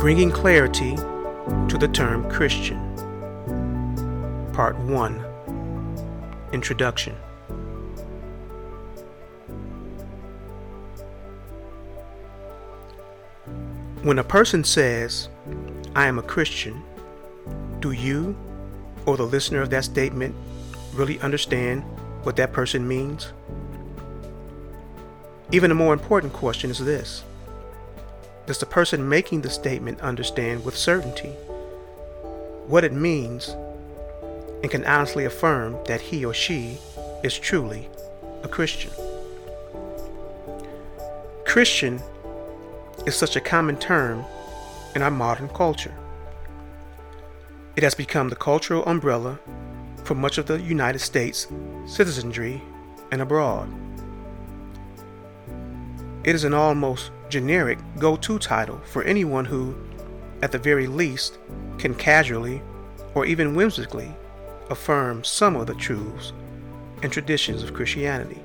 Bringing Clarity to the Term Christian. Part 1 Introduction. When a person says, I am a Christian, do you or the listener of that statement really understand what that person means? Even a more important question is this Does the person making the statement understand with certainty what it means and can honestly affirm that he or she is truly a Christian? Christian is such a common term in our modern culture. It has become the cultural umbrella for much of the United States citizenry and abroad. It is an almost generic go to title for anyone who, at the very least, can casually or even whimsically affirm some of the truths and traditions of Christianity.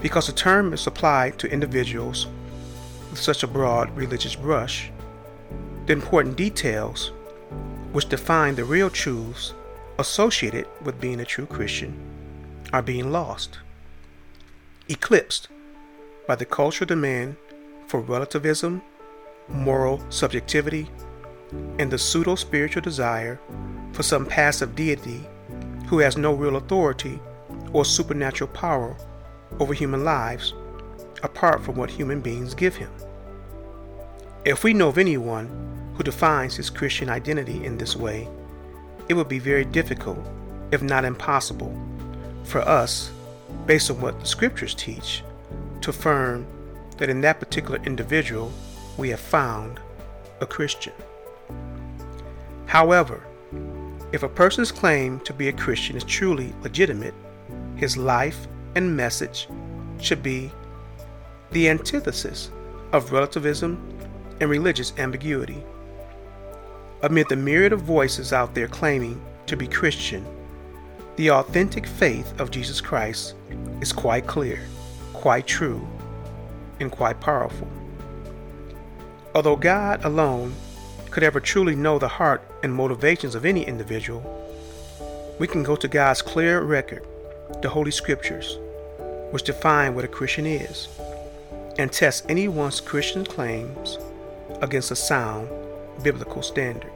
Because the term is applied to individuals with such a broad religious brush, the important details which define the real truths associated with being a true Christian are being lost, eclipsed by the cultural demand for relativism, moral subjectivity, and the pseudo spiritual desire for some passive deity who has no real authority or supernatural power over human lives apart from what human beings give him. If we know of anyone who defines his Christian identity in this way, it would be very difficult, if not impossible, for us, based on what the scriptures teach, to affirm that in that particular individual we have found a Christian. However, if a person's claim to be a Christian is truly legitimate, his life and message should be the antithesis of relativism and religious ambiguity. Amid the myriad of voices out there claiming to be Christian, the authentic faith of Jesus Christ is quite clear, quite true, and quite powerful. Although God alone could ever truly know the heart and motivations of any individual, we can go to God's clear record, the Holy Scriptures, which define what a Christian is, and test anyone's Christian claims against a sound biblical standard.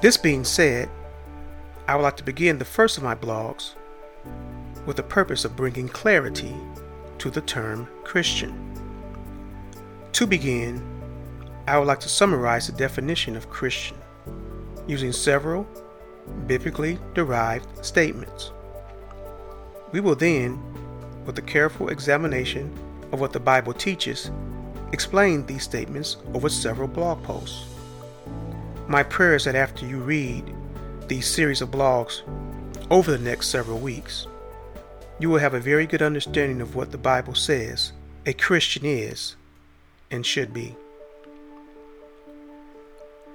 This being said, I would like to begin the first of my blogs with the purpose of bringing clarity to the term Christian. To begin, I would like to summarize the definition of Christian using several biblically derived statements. We will then, with a careful examination of what the Bible teaches, explain these statements over several blog posts. My prayer is that after you read these series of blogs over the next several weeks, you will have a very good understanding of what the Bible says a Christian is and should be.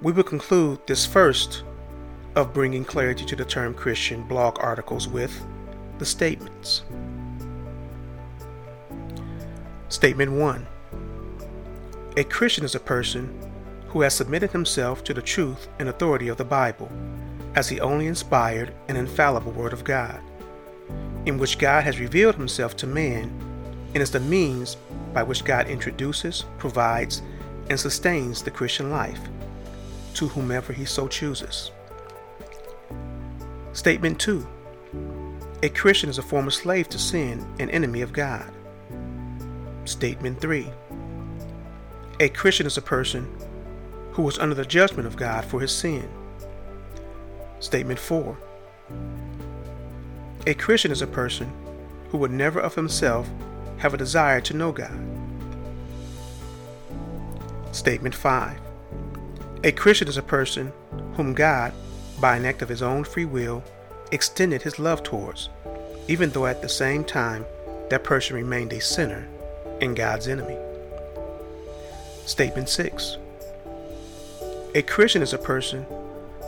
We will conclude this first of bringing clarity to the term Christian blog articles with the statements. Statement 1 A Christian is a person who has submitted himself to the truth and authority of the Bible as the only inspired and infallible Word of God in which God has revealed himself to man and is the means by which God introduces, provides, and sustains the Christian life to whomever he so chooses. Statement 2 A Christian is a former slave to sin and enemy of God. Statement 3 A Christian is a person who was under the judgment of God for his sin. Statement 4 a Christian is a person who would never of himself have a desire to know God. Statement 5 A Christian is a person whom God, by an act of his own free will, extended his love towards, even though at the same time that person remained a sinner and God's enemy. Statement 6 A Christian is a person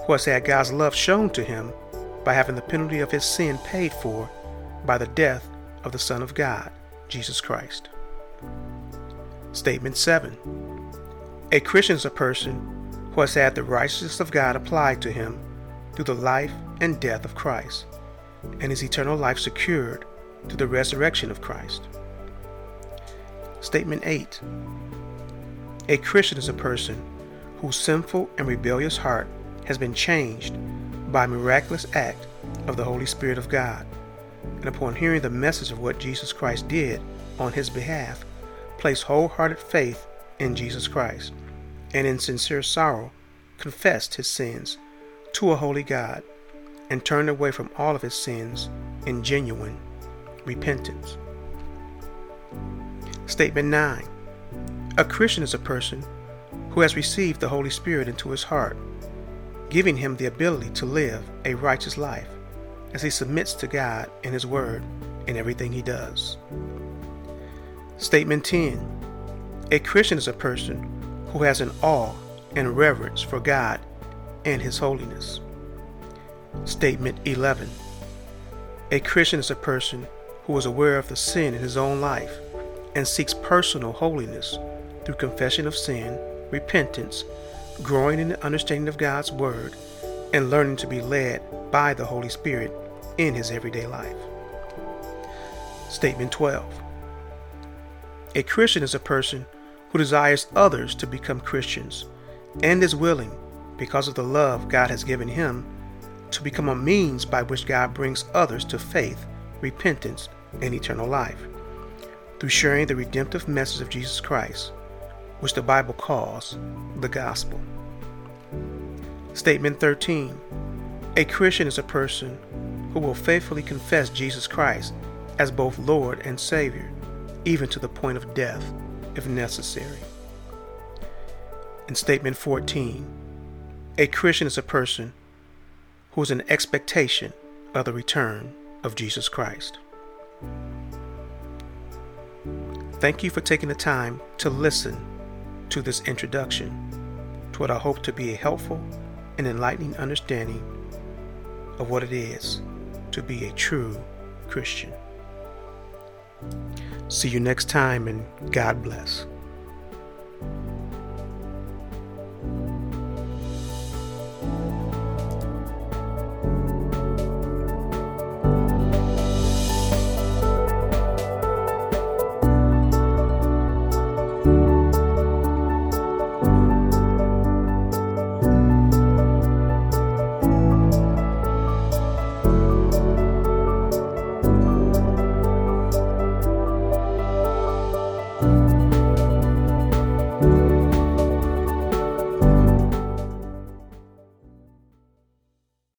who has had God's love shown to him by having the penalty of his sin paid for by the death of the Son of God, Jesus Christ. Statement 7 A Christian is a person who has had the righteousness of God applied to him through the life and death of Christ, and his eternal life secured through the resurrection of Christ. Statement 8 A Christian is a person whose sinful and rebellious heart has been changed by miraculous act of the Holy Spirit of God, and upon hearing the message of what Jesus Christ did on his behalf, place wholehearted faith in Jesus Christ, and in sincere sorrow confessed his sins to a holy God, and turned away from all of his sins in genuine repentance. Statement 9 A Christian is a person who has received the Holy Spirit into his heart, giving him the ability to live a righteous life as he submits to God and His Word in everything he does. Statement 10 A Christian is a person who has an awe and reverence for God and His holiness. Statement 11 A Christian is a person who is aware of the sin in his own life and seeks personal holiness through confession of sin, repentance, growing in the understanding of God's Word, and learning to be led by the Holy Spirit in his everyday life. Statement 12 A Christian is a person who desires others to become Christians and is willing, because of the love God has given him, to become a means by which God brings others to faith, repentance, and eternal life through sharing the redemptive message of Jesus Christ, which the Bible calls the gospel. Statement 13 A Christian is a person who will faithfully confess Jesus Christ as both Lord and Savior, even to the point of death if necessary. In Statement 14, a Christian is a person who is in expectation of the return of Jesus Christ. Thank you for taking the time to listen to this introduction to what I hope to be a helpful and enlightening understanding of what it is to be a true Christian. See you next time and God bless.